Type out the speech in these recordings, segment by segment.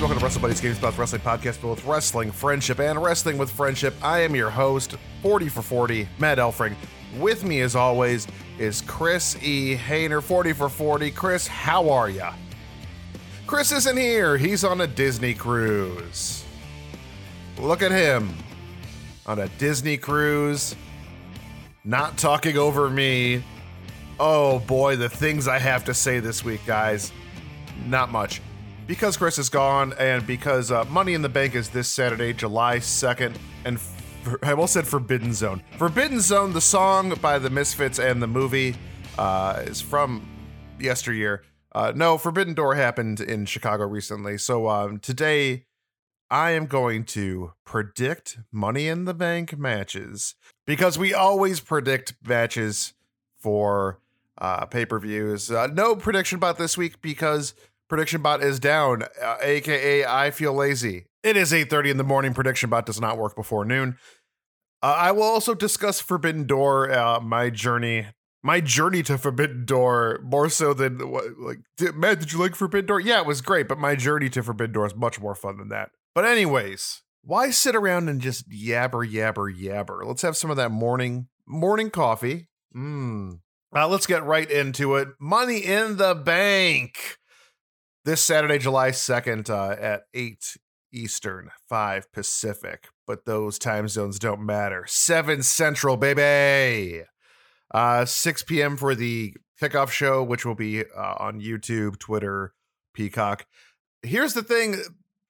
Welcome to Wrestle Buddies Games About Wrestling podcast filled with wrestling, friendship, and wrestling with friendship. I am your host, 40 for 40, Matt Elfring. With me, as always, is Chris E. Hayner, 40 for 40. Chris, how are ya? Chris isn't here. He's on a Disney cruise. Look at him on a Disney cruise, not talking over me. Oh boy, the things I have to say this week, guys. Not much. Because Chris is gone, and because uh, Money in the Bank is this Saturday, July 2nd, and for, I almost said Forbidden Zone. Forbidden Zone, the song by the Misfits and the movie, uh, is from yesteryear. Uh, no, Forbidden Door happened in Chicago recently. So um, today, I am going to predict Money in the Bank matches because we always predict matches for uh, pay per views. Uh, no prediction about this week because prediction bot is down, uh, aka I feel lazy. It is 8:30 in the morning. Prediction bot does not work before noon. Uh, I will also discuss Forbidden Door, uh, my journey, my journey to Forbidden Door, more so than like, Matt. Did you like Forbidden Door? Yeah, it was great, but my journey to Forbidden Door is much more fun than that. But anyways, why sit around and just yabber, yabber, yabber? Let's have some of that morning morning coffee. Mmm. Uh, let's get right into it. Money in the Bank this Saturday, July 2nd uh, at 8 Eastern, 5 Pacific, but those time zones don't matter. 7 Central, baby. Uh, 6 p.m. for the kickoff show, which will be uh, on YouTube, Twitter, Peacock. Here's the thing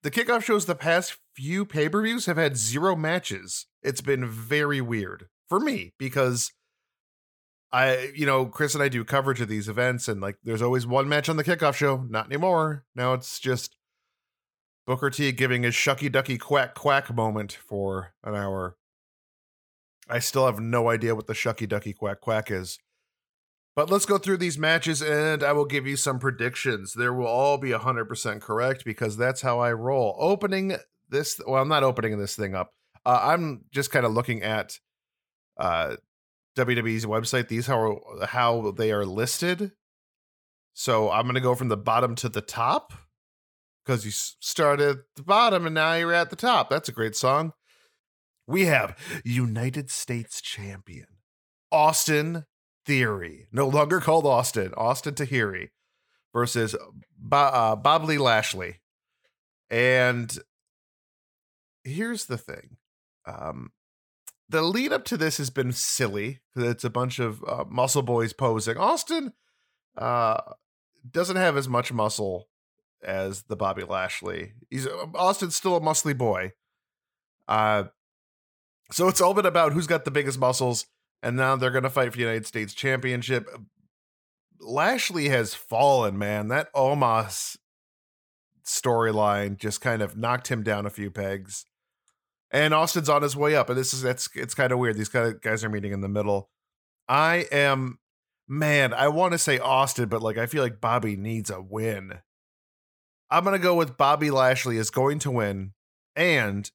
the kickoff shows the past few pay per views have had zero matches. It's been very weird for me because I, you know, Chris and I do coverage of these events, and like there's always one match on the kickoff show. Not anymore. Now it's just Booker T giving his shucky ducky quack quack moment for an hour. I still have no idea what the shucky ducky quack quack is. But let's go through these matches and I will give you some predictions. There will all be 100% correct because that's how I roll. Opening this, well, I'm not opening this thing up. Uh, I'm just kind of looking at uh, WWE's website. These how how they are listed. So I'm gonna go from the bottom to the top because you started at the bottom and now you're at the top. That's a great song. We have United States Champion Austin Theory, no longer called Austin, Austin Tahiri versus Bo- uh, Bobby Lashley. And here's the thing. Um, the lead up to this has been silly because it's a bunch of uh, muscle boys posing. Austin uh, doesn't have as much muscle as the Bobby Lashley. He's uh, Austin's still a muscly boy. Uh, so it's all been about who's got the biggest muscles, and now they're gonna fight for the United States Championship. Lashley has fallen, man. That Omos storyline just kind of knocked him down a few pegs and Austin's on his way up. And this is that's it's kind of weird. These kind of guys are meeting in the middle. I am man, I want to say Austin, but like I feel like Bobby needs a win. I'm gonna go with Bobby Lashley is going to win, and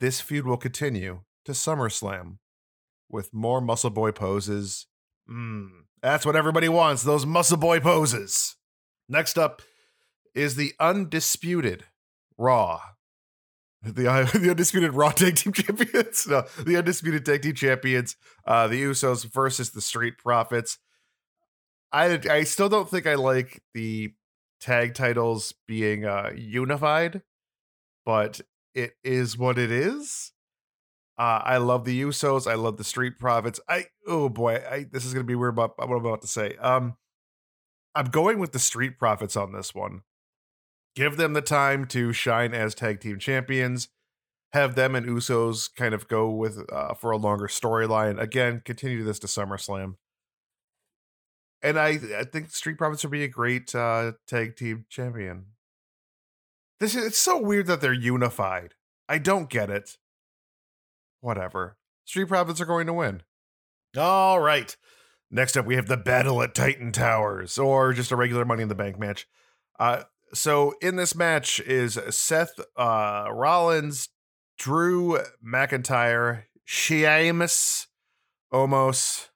this feud will continue to SummerSlam with more muscle boy poses. Mm, that's what everybody wants, those muscle boy poses. Next up is the undisputed Raw the uh, the undisputed Raw Tag Team Champions, no, the undisputed Tag Team Champions, uh, the Usos versus the Street Profits. I I still don't think I like the tag titles being uh, unified, but it is what it is. Uh, I love the Usos. I love the Street Profits. I oh boy, I this is gonna be weird about what I'm about to say. Um, I'm going with the Street Profits on this one give them the time to shine as tag team champions have them and usos kind of go with uh, for a longer storyline. Again continue this to summerslam. And i i think street profits would be a great uh, tag team champion. This is it's so weird that they're unified. I don't get it. Whatever. Street profits are going to win. All right. Next up we have the battle at titan towers or just a regular money in the bank match. Uh so in this match is Seth uh, Rollins, Drew McIntyre, Sheamus, Omos.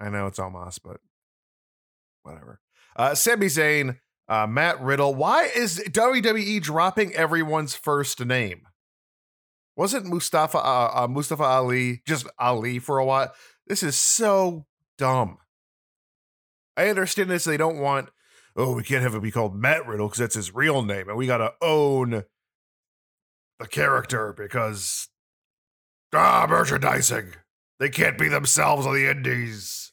I know it's Omos, but whatever. Uh, Sami Zayn, Uh, Matt Riddle. Why is WWE dropping everyone's first name? Wasn't Mustafa uh, uh, Mustafa Ali just Ali for a while? This is so dumb. I understand this. They don't want. Oh, we can't have it be called Matt Riddle because that's his real name, and we gotta own the character because ah merchandising. They can't be themselves on the indies.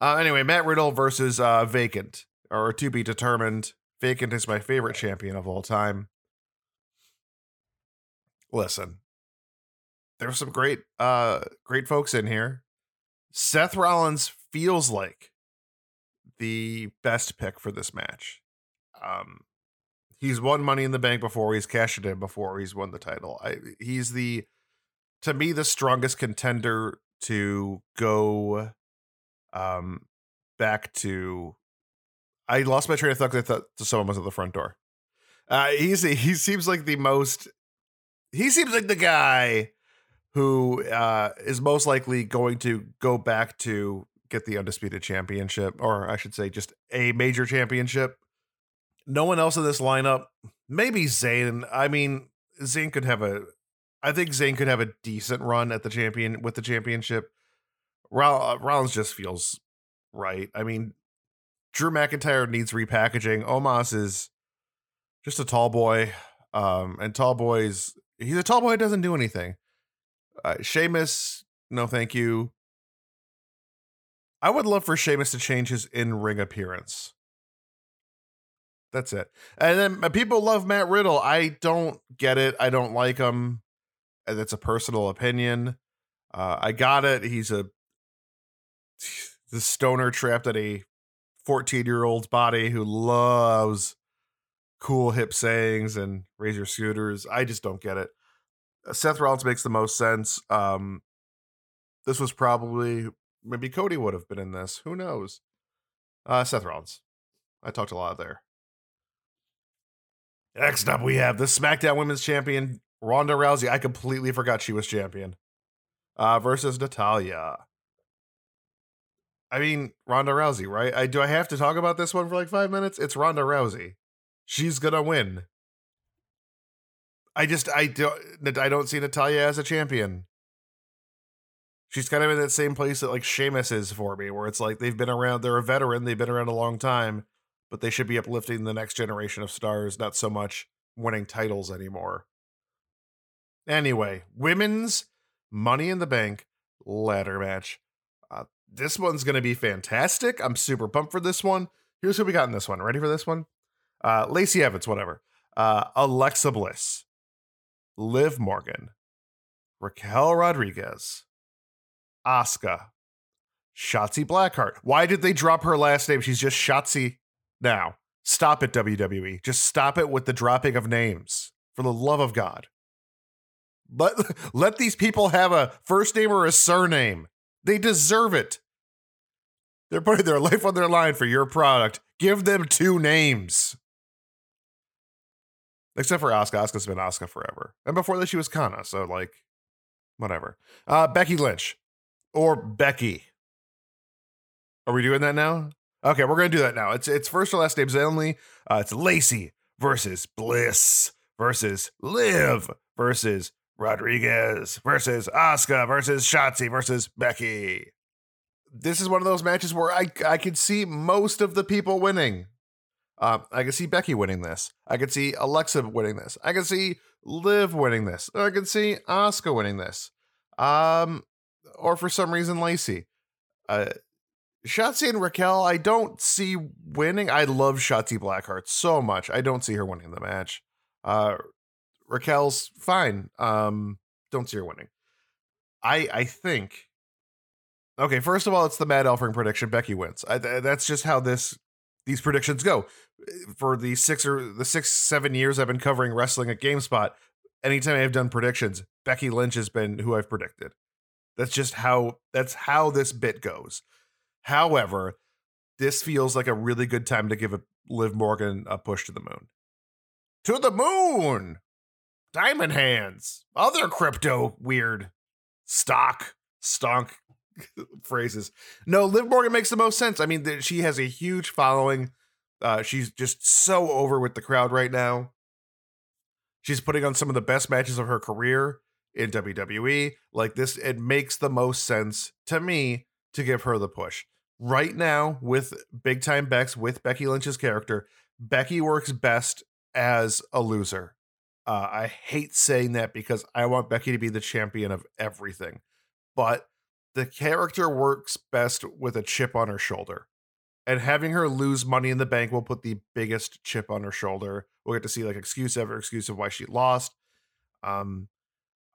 Uh, anyway, Matt Riddle versus uh, Vacant, or to be determined. Vacant is my favorite champion of all time. Listen, there's some great, uh, great folks in here. Seth Rollins feels like the best pick for this match. Um, he's won Money in the Bank before. He's cashed it in before. He's won the title. I, he's the, to me, the strongest contender to go, um, back to. I lost my train of thought because I thought someone was at the front door. Uh, he's he seems like the most. He seems like the guy who uh, is most likely going to go back to get the undisputed championship, or I should say, just a major championship. No one else in this lineup. Maybe Zayn. I mean, Zayn could have a. I think Zayn could have a decent run at the champion with the championship. Uh, Rollins just feels right. I mean, Drew McIntyre needs repackaging. Omos is just a tall boy, um, and tall boys. He's a tall boy. Doesn't do anything. Uh, Sheamus, no, thank you. I would love for Sheamus to change his in ring appearance. That's it. And then uh, people love Matt Riddle. I don't get it. I don't like him. That's a personal opinion. Uh, I got it. He's a the stoner trapped in a 14 year old's body who loves cool hip sayings and razor scooters. I just don't get it. Uh, Seth Rollins makes the most sense. Um, this was probably maybe Cody would have been in this. Who knows? Uh, Seth Rollins. I talked a lot there. Next up, we have the SmackDown Women's Champion Ronda Rousey. I completely forgot she was champion. Uh, versus Natalya. I mean, Ronda Rousey, right? I do I have to talk about this one for like five minutes? It's Ronda Rousey. She's gonna win. I just I don't I don't see Natalya as a champion. She's kind of in that same place that like Sheamus is for me, where it's like they've been around, they're a veteran, they've been around a long time, but they should be uplifting the next generation of stars, not so much winning titles anymore. Anyway, women's Money in the Bank ladder match. Uh, this one's going to be fantastic. I'm super pumped for this one. Here's who we got in this one. Ready for this one? Uh, Lacey Evans, whatever. Uh, Alexa Bliss, Liv Morgan, Raquel Rodriguez, Asuka, Shotzi Blackheart. Why did they drop her last name? She's just Shotzi now. Stop it, WWE. Just stop it with the dropping of names. For the love of God. Let, let these people have a first name or a surname. They deserve it. They're putting their life on their line for your product. Give them two names. Except for Asuka. Asuka's been Asuka forever. And before that, she was Kana. So, like, whatever. Uh, Becky Lynch or Becky. Are we doing that now? Okay, we're gonna do that now. It's it's first or last names only. Uh, it's Lacey versus Bliss versus Liv versus Rodriguez versus Asuka versus Shotzi versus Becky. This is one of those matches where I I could see most of the people winning. Uh, I can see Becky winning this. I could see Alexa winning this. I can see Liv winning this. I can see Asuka winning this. Um, or for some reason Lacey. Uh, Shotzi and Raquel, I don't see winning. I love Shotzi Blackheart so much. I don't see her winning the match. Uh, Raquel's fine. Um, don't see her winning. I I think. Okay, first of all, it's the Matt Elfring prediction. Becky wins. I, that's just how this these predictions go. For the six or the six seven years I've been covering wrestling at GameSpot, anytime I've done predictions, Becky Lynch has been who I've predicted. That's just how that's how this bit goes. However, this feels like a really good time to give a Liv Morgan a push to the moon. To the moon! Diamond hands. Other crypto weird stock stonk phrases. No, Liv Morgan makes the most sense. I mean, she has a huge following. Uh, she's just so over with the crowd right now. She's putting on some of the best matches of her career in WWE. Like this, it makes the most sense to me to give her the push. Right now, with Big Time Bex, with Becky Lynch's character, Becky works best as a loser. Uh, I hate saying that because I want Becky to be the champion of everything, but the character works best with a chip on her shoulder. And having her lose money in the bank will put the biggest chip on her shoulder. We'll get to see like excuse ever excuse of why she lost. Um,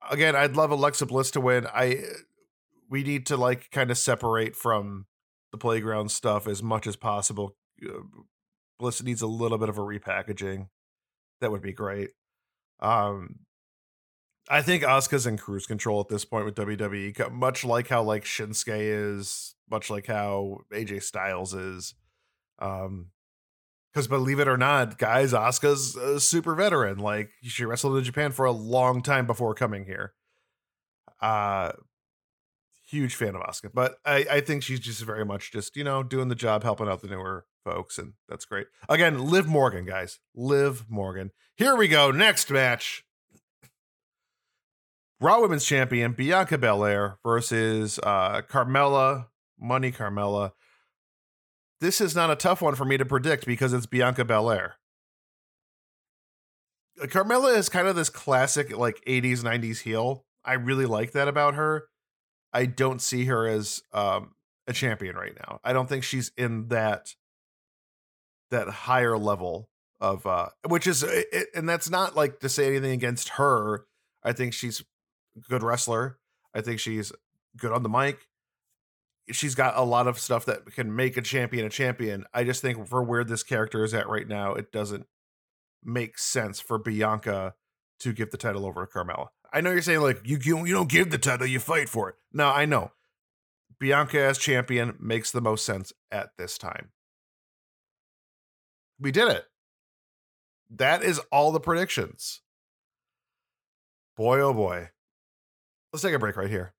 again, I'd love Alexa Bliss to win. I we need to like kind of separate from the playground stuff as much as possible. Uh, Bliss needs a little bit of a repackaging. That would be great. Um, I think Asuka's in cruise control at this point with WWE, much like how like Shinsuke is, much like how AJ Styles is. Um, because believe it or not, guys, Asuka's a super veteran. Like she wrestled in Japan for a long time before coming here. Uh huge fan of Asuka, but I, I think she's just very much just you know doing the job, helping out the newer folks, and that's great. Again, Liv Morgan, guys, Liv Morgan. Here we go. Next match. Raw Women's Champion Bianca Belair versus uh, Carmella, Money Carmella. This is not a tough one for me to predict because it's Bianca Belair. Uh, Carmella is kind of this classic like 80s 90s heel. I really like that about her. I don't see her as um, a champion right now. I don't think she's in that that higher level of uh which is it, and that's not like to say anything against her. I think she's good wrestler. I think she's good on the mic. She's got a lot of stuff that can make a champion a champion. I just think for where this character is at right now, it doesn't make sense for Bianca to give the title over to Carmella. I know you're saying like you you, don't give the title, you fight for it. No, I know. Bianca as champion makes the most sense at this time. We did it. That is all the predictions. Boy, oh boy. Let's take a break right here.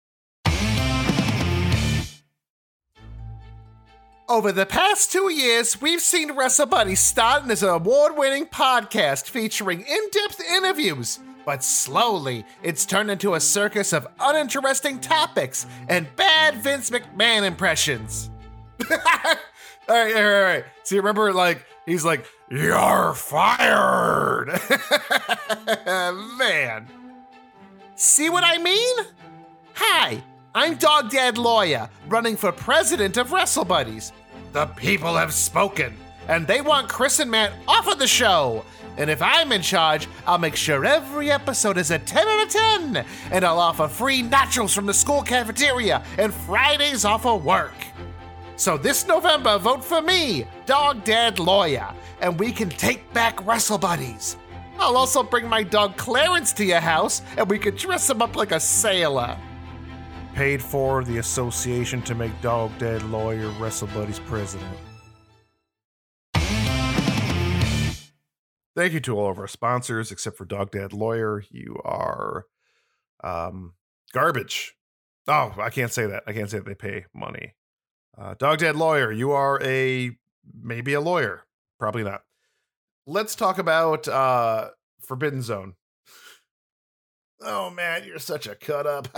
Over the past two years, we've seen Wrestle WrestleBuddy starting as an award winning podcast featuring in depth interviews. But slowly, it's turned into a circus of uninteresting topics and bad Vince McMahon impressions. all right, all right, all right. So you remember, like, he's like, You're fired! Man. See what I mean? Hi, I'm Dog Dad Lawyer, running for president of Wrestle Buddies. The people have spoken, and they want Chris and Matt off of the show. And if I'm in charge, I'll make sure every episode is a 10 out of 10, and I'll offer free nachos from the school cafeteria and Fridays off of work. So this November, vote for me, Dog Dad Lawyer, and we can take back Wrestle Buddies. I'll also bring my dog Clarence to your house and we could dress him up like a sailor. Paid for the association to make Dog Dad Lawyer Wrestle Buddies president. Thank you to all of our sponsors, except for Dog Dad Lawyer. You are um, garbage. Oh, I can't say that. I can't say that they pay money. Uh, Dog Dad Lawyer, you are a maybe a lawyer. Probably not let's talk about uh Forbidden Zone. Oh man, you're such a cut up.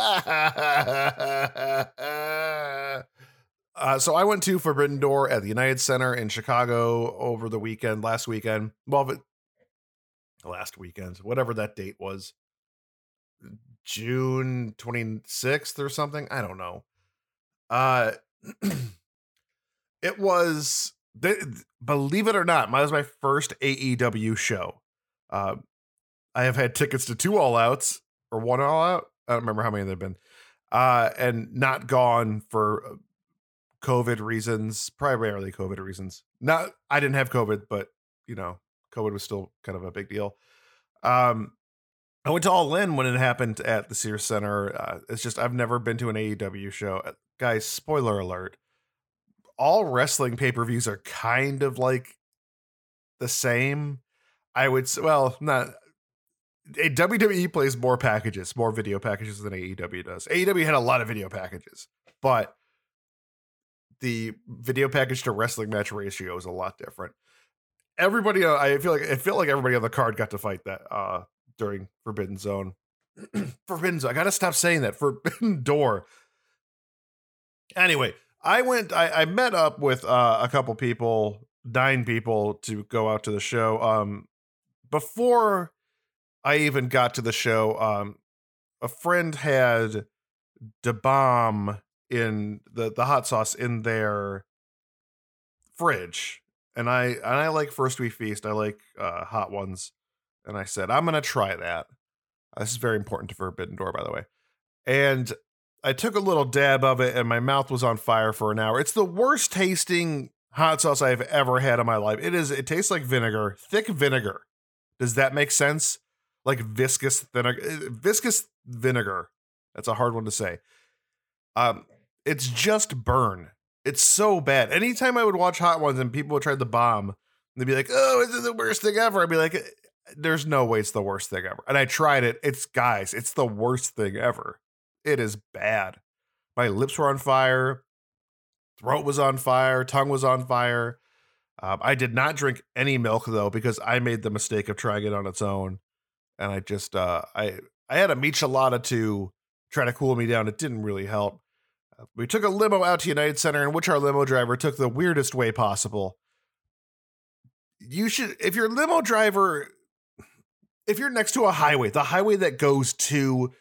uh, so I went to Forbidden Door at the United Center in Chicago over the weekend, last weekend. Well, last weekend, whatever that date was, June 26th or something. I don't know. Uh, it was they, believe it or not, mine was my first AEW show. Uh, I have had tickets to two All Outs or one All Out. I don't remember how many there've been, uh, and not gone for uh, COVID reasons, primarily COVID reasons. Not I didn't have COVID, but you know, COVID was still kind of a big deal. Um, I went to All In when it happened at the Sears Center. Uh, it's just I've never been to an AEW show. Uh, guys, spoiler alert all wrestling pay per views are kind of like the same. I would well, not WWE plays more packages, more video packages than AEW does. AEW had a lot of video packages, but the video package to wrestling match ratio is a lot different. everybody. Uh, I feel like it felt like everybody on the card got to fight that uh during Forbidden Zone. Forbidden Zone. I gotta stop saying that. Forbidden Door. Anyway, I went. I, I met up with uh, a couple people, nine people, to go out to the show. Um, before I even got to the show, um, a friend had the bomb in the the hot sauce in their fridge, and I and I like first we feast. I like uh, hot ones, and I said I'm gonna try that. This is very important to Forbidden Door, by the way. And I took a little dab of it, and my mouth was on fire for an hour. It's the worst tasting hot sauce I've ever had in my life. It is. It tastes like vinegar, thick vinegar. Does that make sense? Like viscous vinegar, eh, viscous vinegar. That's a hard one to say. Um, it's just burn. It's so bad. Anytime I would watch Hot Ones and people would try the bomb, they'd be like, "Oh, is it the worst thing ever?" I'd be like, "There's no way it's the worst thing ever." And I tried it. It's guys, it's the worst thing ever. It is bad. My lips were on fire, throat was on fire, tongue was on fire. Um, I did not drink any milk though because I made the mistake of trying it on its own, and I just uh, I I had a michelada to try to cool me down. It didn't really help. Uh, we took a limo out to United Center, in which our limo driver took the weirdest way possible. You should, if your limo driver, if you're next to a highway, the highway that goes to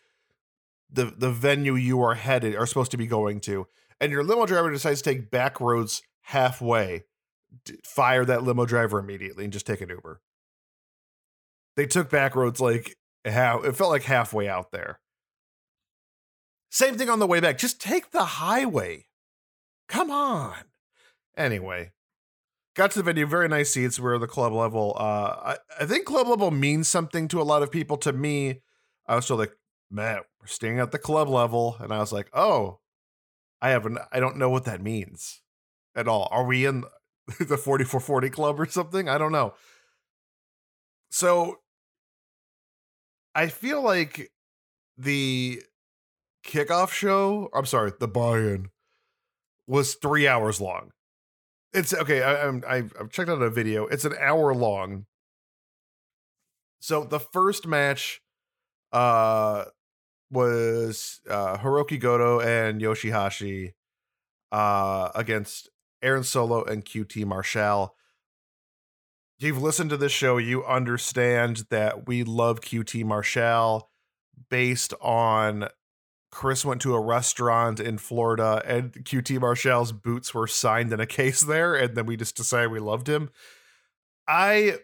the the venue you are headed are supposed to be going to, and your limo driver decides to take back roads halfway, fire that limo driver immediately and just take an Uber. They took back roads like how it felt like halfway out there. Same thing on the way back. Just take the highway. Come on. Anyway, got to the venue. Very nice seats. We're the club level. Uh, I, I think club level means something to a lot of people. To me, I was still like, man, we're staying at the club level, and I was like, oh, I haven't. I don't know what that means at all. Are we in the 4440 club or something? I don't know. So I feel like the kickoff show, I'm sorry, the buy-in was three hours long. It's okay. I, I'm I've, I've checked out a video. It's an hour long. So the first match, uh, was uh Hirooki Goto and Yoshihashi, uh, against Aaron Solo and QT Marshall. You've listened to this show, you understand that we love QT Marshall based on Chris went to a restaurant in Florida and QT Marshall's boots were signed in a case there, and then we just decided we loved him. I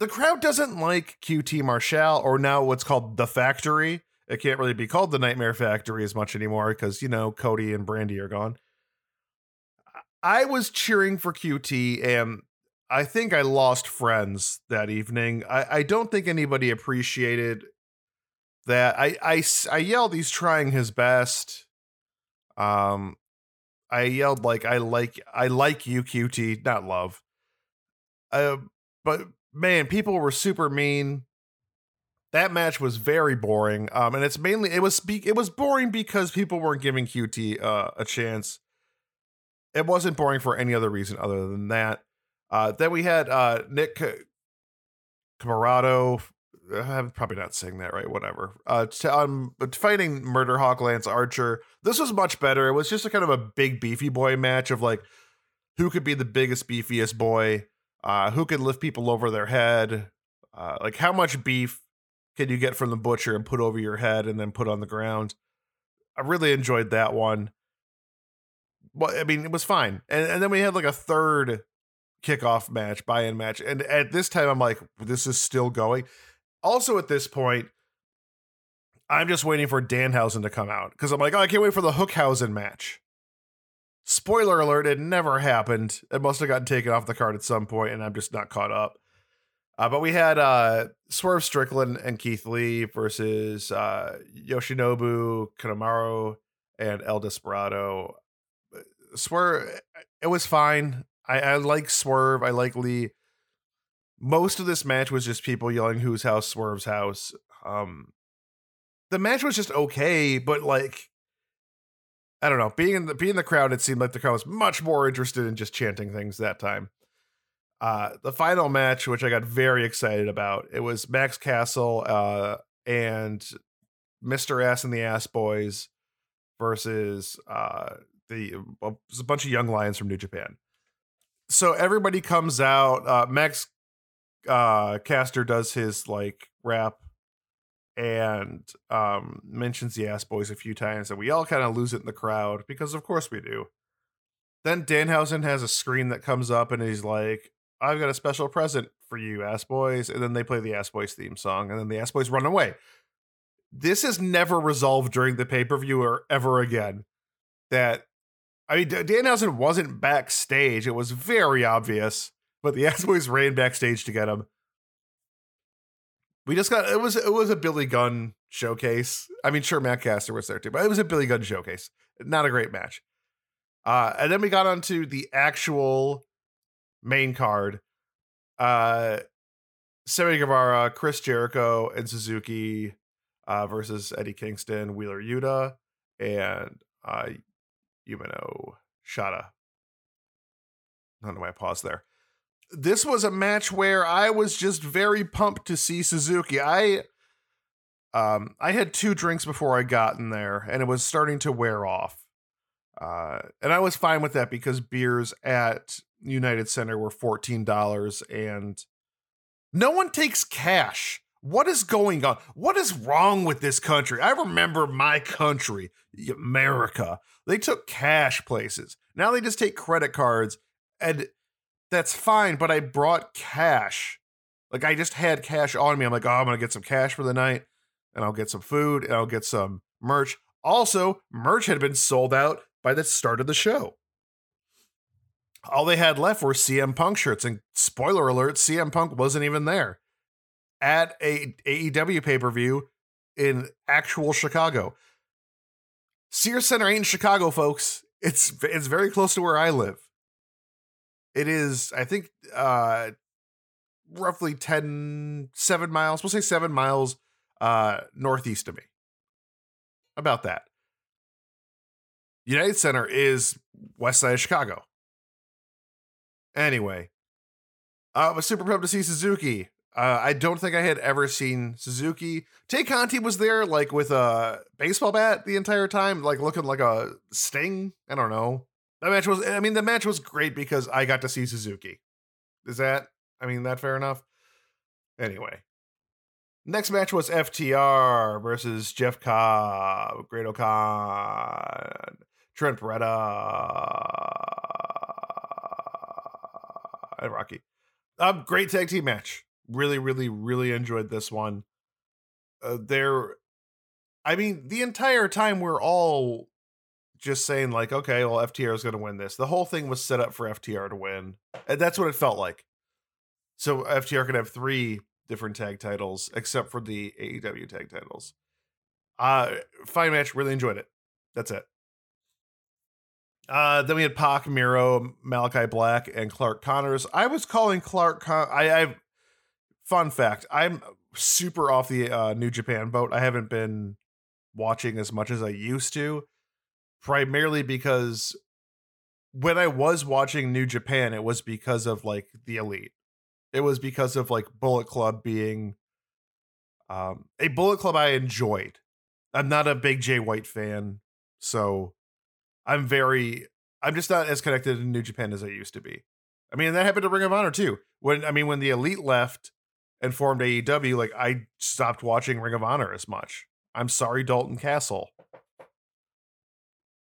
the crowd doesn't like QT Marshall or now what's called the factory. It can't really be called the Nightmare Factory as much anymore because you know Cody and Brandi are gone. I was cheering for QT and I think I lost friends that evening. I, I don't think anybody appreciated that I, I I yelled he's trying his best. Um I yelled like I like I like you QT, not love. Uh but man, people were super mean. That match was very boring. Um and it's mainly it was it was boring because people weren't giving QT uh, a chance. It wasn't boring for any other reason other than that. Uh then we had uh Nick Comoroto I'm probably not saying that right. Whatever. Uh, to, um, fighting Murder Hawk Lance Archer. This was much better. It was just a kind of a big beefy boy match of like who could be the biggest beefiest boy, uh, who could lift people over their head, uh, like how much beef can you get from the butcher and put over your head and then put on the ground. I really enjoyed that one. Well, I mean, it was fine, and and then we had like a third kickoff match, buy-in match, and at this time I'm like, this is still going also, at this point, I'm just waiting for Danhausen to come out because I'm like, oh, I can't wait for the Hookhausen match. Spoiler alert, it never happened. It must have gotten taken off the card at some point, and I'm just not caught up. Uh, but we had uh, Swerve Strickland and Keith Lee versus uh, Yoshinobu Kanemaru and El Desperado. Swerve, it was fine. I, I like Swerve. I like Lee most of this match was just people yelling whose house swerve's house um the match was just okay but like i don't know being in the being in the crowd it seemed like the crowd was much more interested in just chanting things that time Uh, the final match, which I got very excited about, it was Max Caster uh, and Mr. Ass and the Ass Boys versus uh, the a bunch of young lions from New Japan. So everybody comes out. Uh, Max uh, Caster does his like rap and um, mentions the Ass Boys a few times, and we all kind of lose it in the crowd because, of course, we do. Then Danhausen has a screen that comes up, and he's like, "I've got a special present for you, Ass Boys," and then they play the Ass Boys theme song, and then the Ass Boys run away. This is never resolved during the pay per view or ever again. That I mean, Danhausen wasn't backstage; it was very obvious, but the Ass Boys ran backstage to get him we just got it was it was a Billy Gunn showcase. I mean, sure, Matt Caster was there too, but it was a Billy Gunn showcase. Not a great match. Uh, and then we got onto the actual main card. Uh, Sammy Guevara, Chris Jericho, and Suzuki uh, versus Eddie Kingston, Wheeler Yuta, and uh, Umino Shada. I don't know why I paused there this was a match where I was just very pumped to see Suzuki. I um I had two drinks before I got in there and it was starting to wear off. Uh and I was fine with that because beers at United Center were $14 and no one takes cash. What is going on? What is wrong with this country? I remember my country, America. They took cash places. Now they just take credit cards and that's fine, but I brought cash. Like I just had cash on me. I'm like, oh, I'm gonna get some cash for the night, and I'll get some food, and I'll get some merch. Also, merch had been sold out by the start of the show. All they had left were CM Punk shirts, and spoiler alert, CM Punk wasn't even there at a AEW pay per view in actual Chicago. Sears Center ain't in Chicago, folks. It's it's very close to where I live. It is, I think, uh, roughly 10, seven miles, we'll say seven miles uh, northeast of me. About that. United Center is west side of Chicago. Anyway, uh, I was super pumped to see Suzuki. Uh, I don't think I had ever seen Suzuki. Tay Conti was there, like with a baseball bat the entire time, like looking like a sting. I don't know. That match was, I mean, the match was great because I got to see Suzuki. Is that, I mean, that fair enough? Anyway. Next match was FTR versus Jeff Cobb, Great-O-Khan, Trent Beretta, and Rocky. Um, great tag team match. Really, really, really enjoyed this one. Uh, there, I mean, the entire time we're all just saying like, okay, well, FTR is going to win this. The whole thing was set up for FTR to win, and that's what it felt like. So FTR could have three different tag titles, except for the AEW tag titles. Uh, fine match. Really enjoyed it. That's it. Uh, then we had Pac, Miro, Malachi Black, and Clark Connors. I was calling Clark. Con- I, I fun fact. I'm super off the uh, New Japan boat. I haven't been watching as much as I used to primarily because when I was watching New Japan, it was because of like the elite. It was because of like Bullet Club being um, a Bullet Club I enjoyed. I'm not a big Jay White fan, so I'm very I'm just not as connected to New Japan as I used to be. I mean, that happened to Ring of Honor too. When I mean, when the Elite left and formed AEW, like I stopped watching Ring of Honor as much. I'm sorry, Dalton Castle.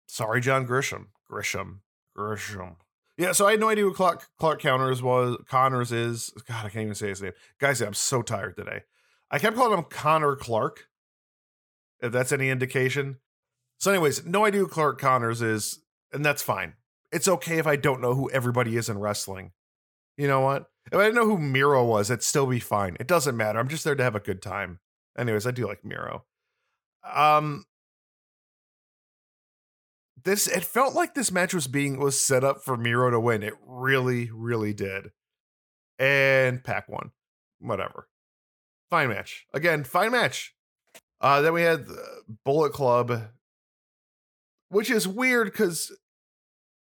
Sorry, John Grisham. Grisham. Grisham. Yeah, so I had no idea who Clark, Clark Connors was. Connors is. God, I can't even say his name. Guys, I'm so tired today. I kept calling him Connor Clark, if that's any indication. So, anyways, no idea who Clark Connors is, and that's fine. It's okay if I don't know who everybody is in wrestling. You know what? If I didn't know who Miro was, it'd still be fine. It doesn't matter. I'm just there to have a good time. Anyways, I do like Miro. Um, this it felt like this match was being was set up for Miro to win. It really, really did. And Pac won. Whatever. Fine match. Again, fine match. Uh, then we had Bullet Club, which is weird because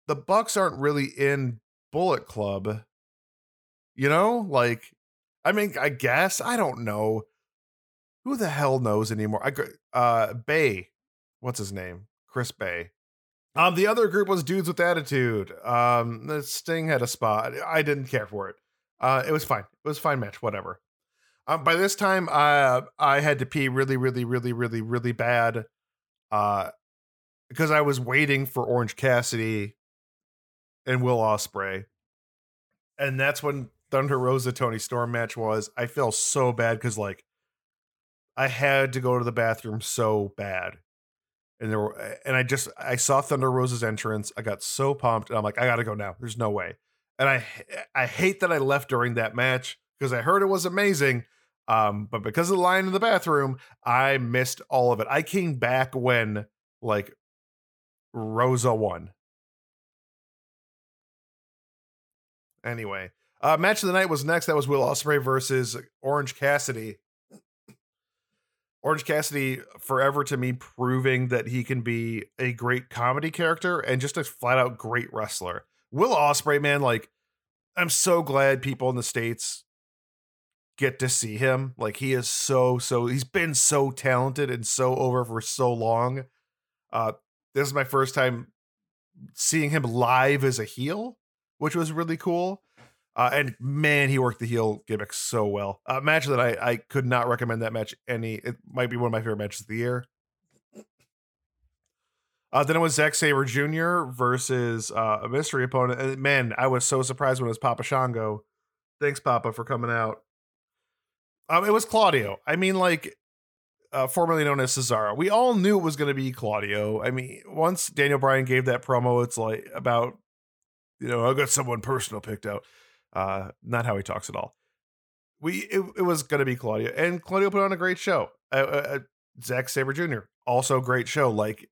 the Bucks aren't really in Bullet Club. You know, like I mean, I guess I don't know. Who the hell knows anymore? I uh Bay, what's his name? Chris Bay. Um, the other group was dudes with attitude. Um, the Sting had a spot. I didn't care for it. Uh, it was fine. It was fine match. Whatever. Um, by this time, uh, I had to pee really, really, really, really, really bad. Uh, because I was waiting for Orange Cassidy and Will Ospreay, and that's when Thunder Rosa Toni Storm match was. I feel so bad because like I had to go to the bathroom so bad. And there were and I just I saw Thunder Rosa's entrance. I got so pumped and I'm like, I gotta go now. There's no way. And I I hate that I left during that match because I heard it was amazing. Um, but because of the line in the bathroom, I missed all of it. I came back when like Rosa won. Anyway, uh, match of the night was next. That was Will Ospreay versus Orange Cassidy. Orange Cassidy forever to me proving that he can be a great comedy character and just a flat out great wrestler. Will Ospreay, man, like I'm so glad people in the states get to see him. Like he is so so he's been so talented and so over for so long. Uh this is my first time seeing him live as a heel, which was really cool. Uh, and man, he worked the heel gimmick so well. Uh, match that I I could not recommend that match any. It might be one of my favorite matches of the year. Uh, then it was Zack Sabre Jr. versus uh, a mystery opponent. And man, I was so surprised when it was Papa Shango. Thanks, Papa, for coming out. Um, it was Claudio. I mean, like, uh, formerly known as Cesaro. We all knew it was going to be Claudio. I mean, once Daniel Bryan gave that promo, it's like about, you know, I got someone personal picked out. Uh, not how he talks at all. We it, it was going to be Claudio, and Claudio put on a great show. Uh, uh, uh Zack Sabre Jr. also great show. Like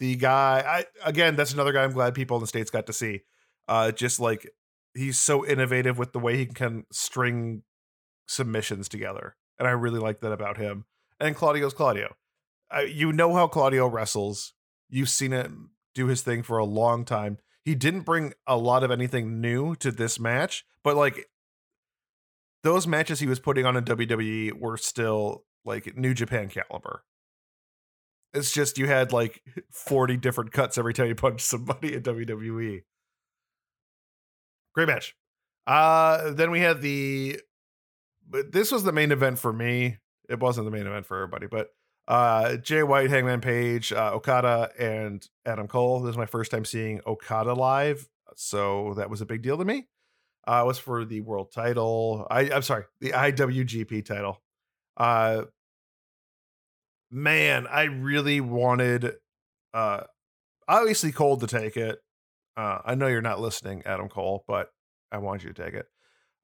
the guy, I again, that's another guy I'm glad people in the states got to see. Uh, just like he's so innovative with the way he can string submissions together, and I really like that about him. And Claudio's Claudio. You know how Claudio wrestles. You've seen him do his thing for a long time he didn't bring a lot of anything new to this match, but like those matches he was putting on in WWE were still like New Japan caliber. It's just you had like 40 different cuts every time you punched somebody in WWE. Great match. Uh then we had the but this was the main event for me. It wasn't the main event for everybody, but uh, Jay White, Hangman Page, uh, Okada, and Adam Cole. This is my first time seeing Okada live, so that was a big deal to me. Uh, it was for the world title. I, I'm sorry, the IWGP title. Uh, man, I really wanted, uh, obviously Cole to take it. Uh, I know you're not listening, Adam Cole, but I want you to take it.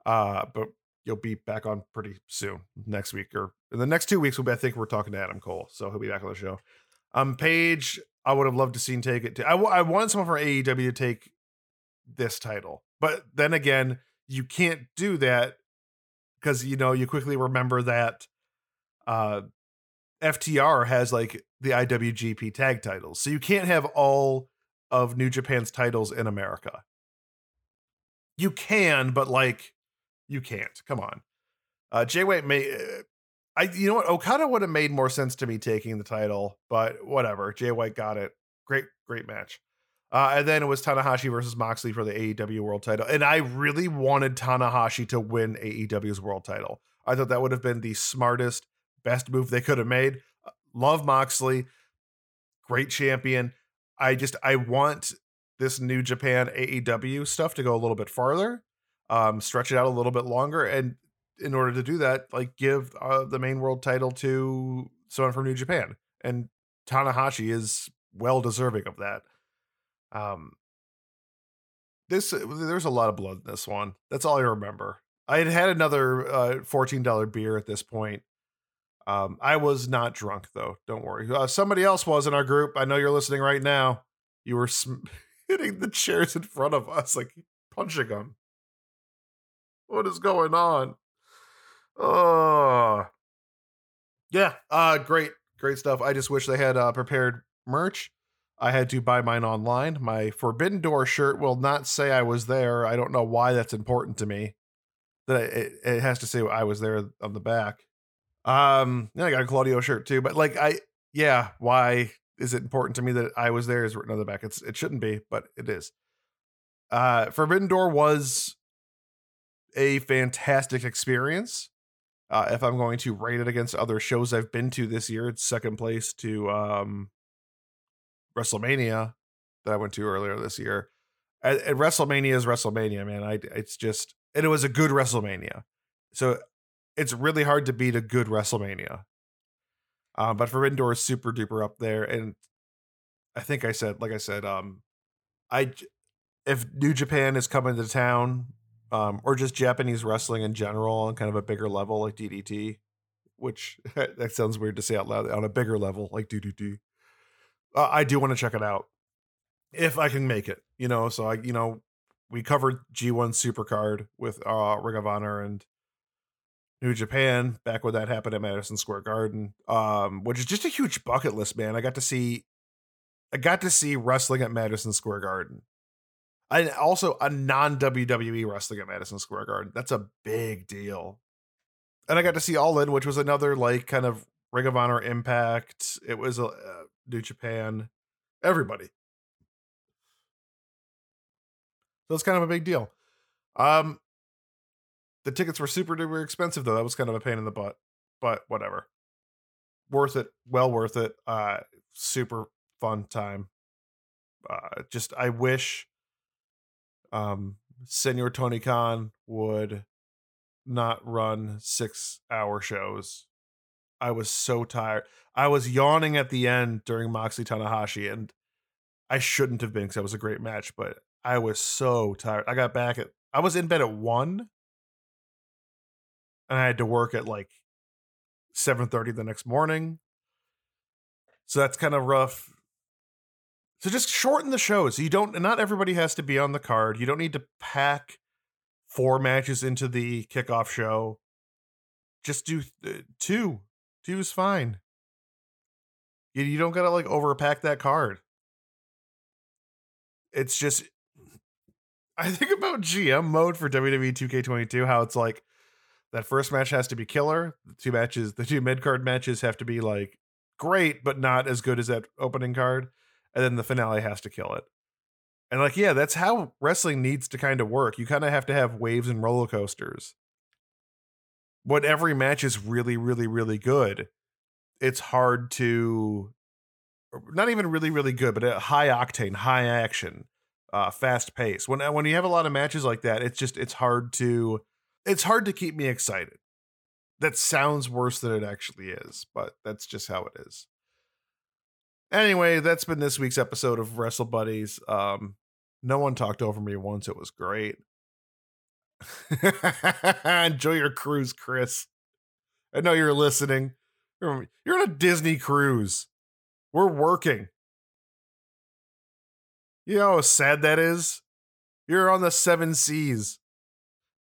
Uh, but you'll be back on pretty soon next week or in the next two weeks. We'll be, I think we're talking to Adam Cole, so he'll be back on the show. Um, Page, I would have loved to seen take it. To, I, I wanted someone from AEW to take this title, but then again, you can't do that because you know you quickly remember that uh, FTR has like the IWGP tag titles, so you can't have all of New Japan's titles in America. You can, but like you can't. Come on. Uh, Jay White may. Uh, I you know what Okada would have made more sense to me taking the title, but whatever. Jay White got it. Great, great match. Uh, and then it was Tanahashi versus Moxley for the AEW World Title, and I really wanted Tanahashi to win AEW's World Title. I thought that would have been the smartest, best move they could have made. Uh, love Moxley, great champion. I just I want this New Japan AEW stuff to go a little bit farther um, stretch it out a little bit longer. And in order to do that, like give uh, the main world title to someone from New Japan. And Tanahashi is well deserving of that. Um, this there's a lot of blood in this one. That's all I remember. I had had another uh, fourteen dollar beer at this point. Um, I was not drunk though. Don't worry. Uh, somebody else was in our group. I know you're listening right now. You were sm- hitting the chairs in front of us, like punching them. What is going on? Oh, yeah. Uh, great, great stuff. I just wish they had uh, prepared merch. I had to buy mine online. My Forbidden Door shirt will not say I was there. I don't know why that's important to me. that it, it has to say I was there on the back. Um, yeah, I got a Claudio shirt too, but like I, yeah, why is it important to me that I was there is written on the back? It's it shouldn't be, but it is. Uh, Forbidden Door was a fantastic experience. Uh, if I'm going to rate it against other shows I've been to this year, it's second place to um, WrestleMania that I went to earlier this year. And, and WrestleMania is WrestleMania, man. I it's just and it was a good WrestleMania. So it's really hard to beat a good WrestleMania. Um, but Forbidden Door is super duper up there, and I think I said, like I said, um, I if New Japan is coming to town, um, or just Japanese wrestling in general on kind of a bigger level like DDT, which that sounds weird to say out loud on a bigger level like DDT. Uh, I do want to check it out if I can make it, you know. So I, you know, we covered G1 Supercard with uh, Ring of Honor and New Japan back when that happened at Madison Square Garden, um, which is just a huge bucket list, man. I got to see, I got to see wrestling at Madison Square Garden, and also a non WWE wrestling at Madison Square Garden. That's a big deal. And I got to see All In, which was another like kind of Ring of Honor Impact. It was a uh, New Japan, everybody. So it's kind of a big deal. Um, the tickets were super duper expensive though. That was kind of a pain in the butt, but whatever. Worth it. Well worth it. Uh super fun time. Uh just I wish um Senor Tony Khan would not run 6 hour shows. I was so tired. I was yawning at the end during Moxley Tanahashi and I shouldn't have been because that was a great match, but I was so tired. I got back at I was in bed at 1 and I had to work at like 7:30 the next morning. So that's kind of rough. So just shorten the shows. You don't not everybody has to be on the card. You don't need to pack four matches into the kickoff show. Just do uh, two. Two is fine. You, you don't got to like overpack that card. It's just I think about GM mode for WWE 2K22 how it's like that first match has to be killer. The two matches, the two mid card matches have to be like great, but not as good as that opening card. And then the finale has to kill it. And like, yeah, that's how wrestling needs to kind of work. You kind of have to have waves and roller coasters. When every match is really, really, really good, it's hard to not even really, really good, but a high octane, high action, uh, fast pace. When when you have a lot of matches like that, it's just it's hard to it's hard to keep me excited. That sounds worse than it actually is, but that's just how it is. Anyway, that's been this week's episode of Wrestle Buddies. Um, no one talked over me once. It was great. Enjoy your cruise, Chris. I know you're listening. You're on a Disney cruise. We're working. You know how sad that is? You're on the seven seas.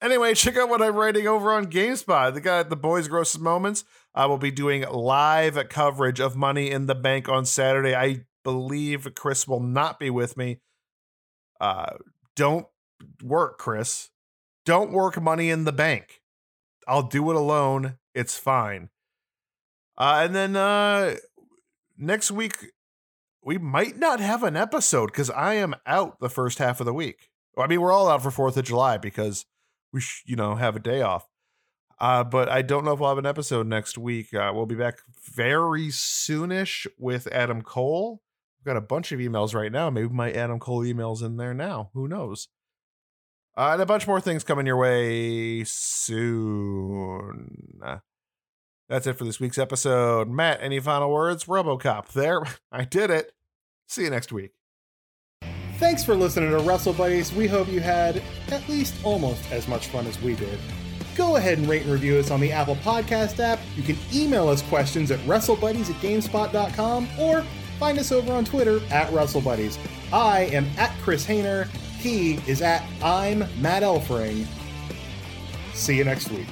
Anyway, check out what I'm writing over on GameSpot. The guy at the Boys Grossest Moments. I will be doing live coverage of Money in the Bank on Saturday. I believe Chris will not be with me. Uh, don't work, Chris. Don't work Money in the Bank. I'll do it alone. It's fine. Uh, and then uh, next week, we might not have an episode because I am out the first half of the week. I mean, we're all out for 4th of July because we sh- you know have a day off. Uh, but I don't know if we'll have an episode next week. Uh, we'll be back very soonish with Adam Cole. We've got a bunch of emails right now. Maybe my Adam Cole emails in there now. Who knows? Uh, and a bunch more things coming your way soon. That's it for this week's episode. Matt, any final words? Robocop. There, I did it. See you next week. Thanks for listening to Wrestle Buddies. We hope you had at least almost as much fun as we did. Go ahead and rate and review us on the Apple Podcast app. You can email us questions at WrestleBuddies at GameSpot.com or find us over on Twitter at WrestleBuddies. I am at Chris Hayner. He is at I'm Matt Elfring. See you next week.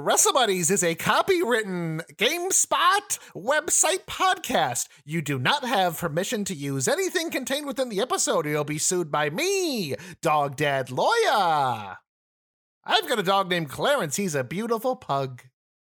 Wrestle Buddies is a copywritten GameSpot website podcast. You do not have permission to use anything contained within the episode, or you'll be sued by me, Dog Dad Lawyer. I've got a dog named Clarence. He's a beautiful pug.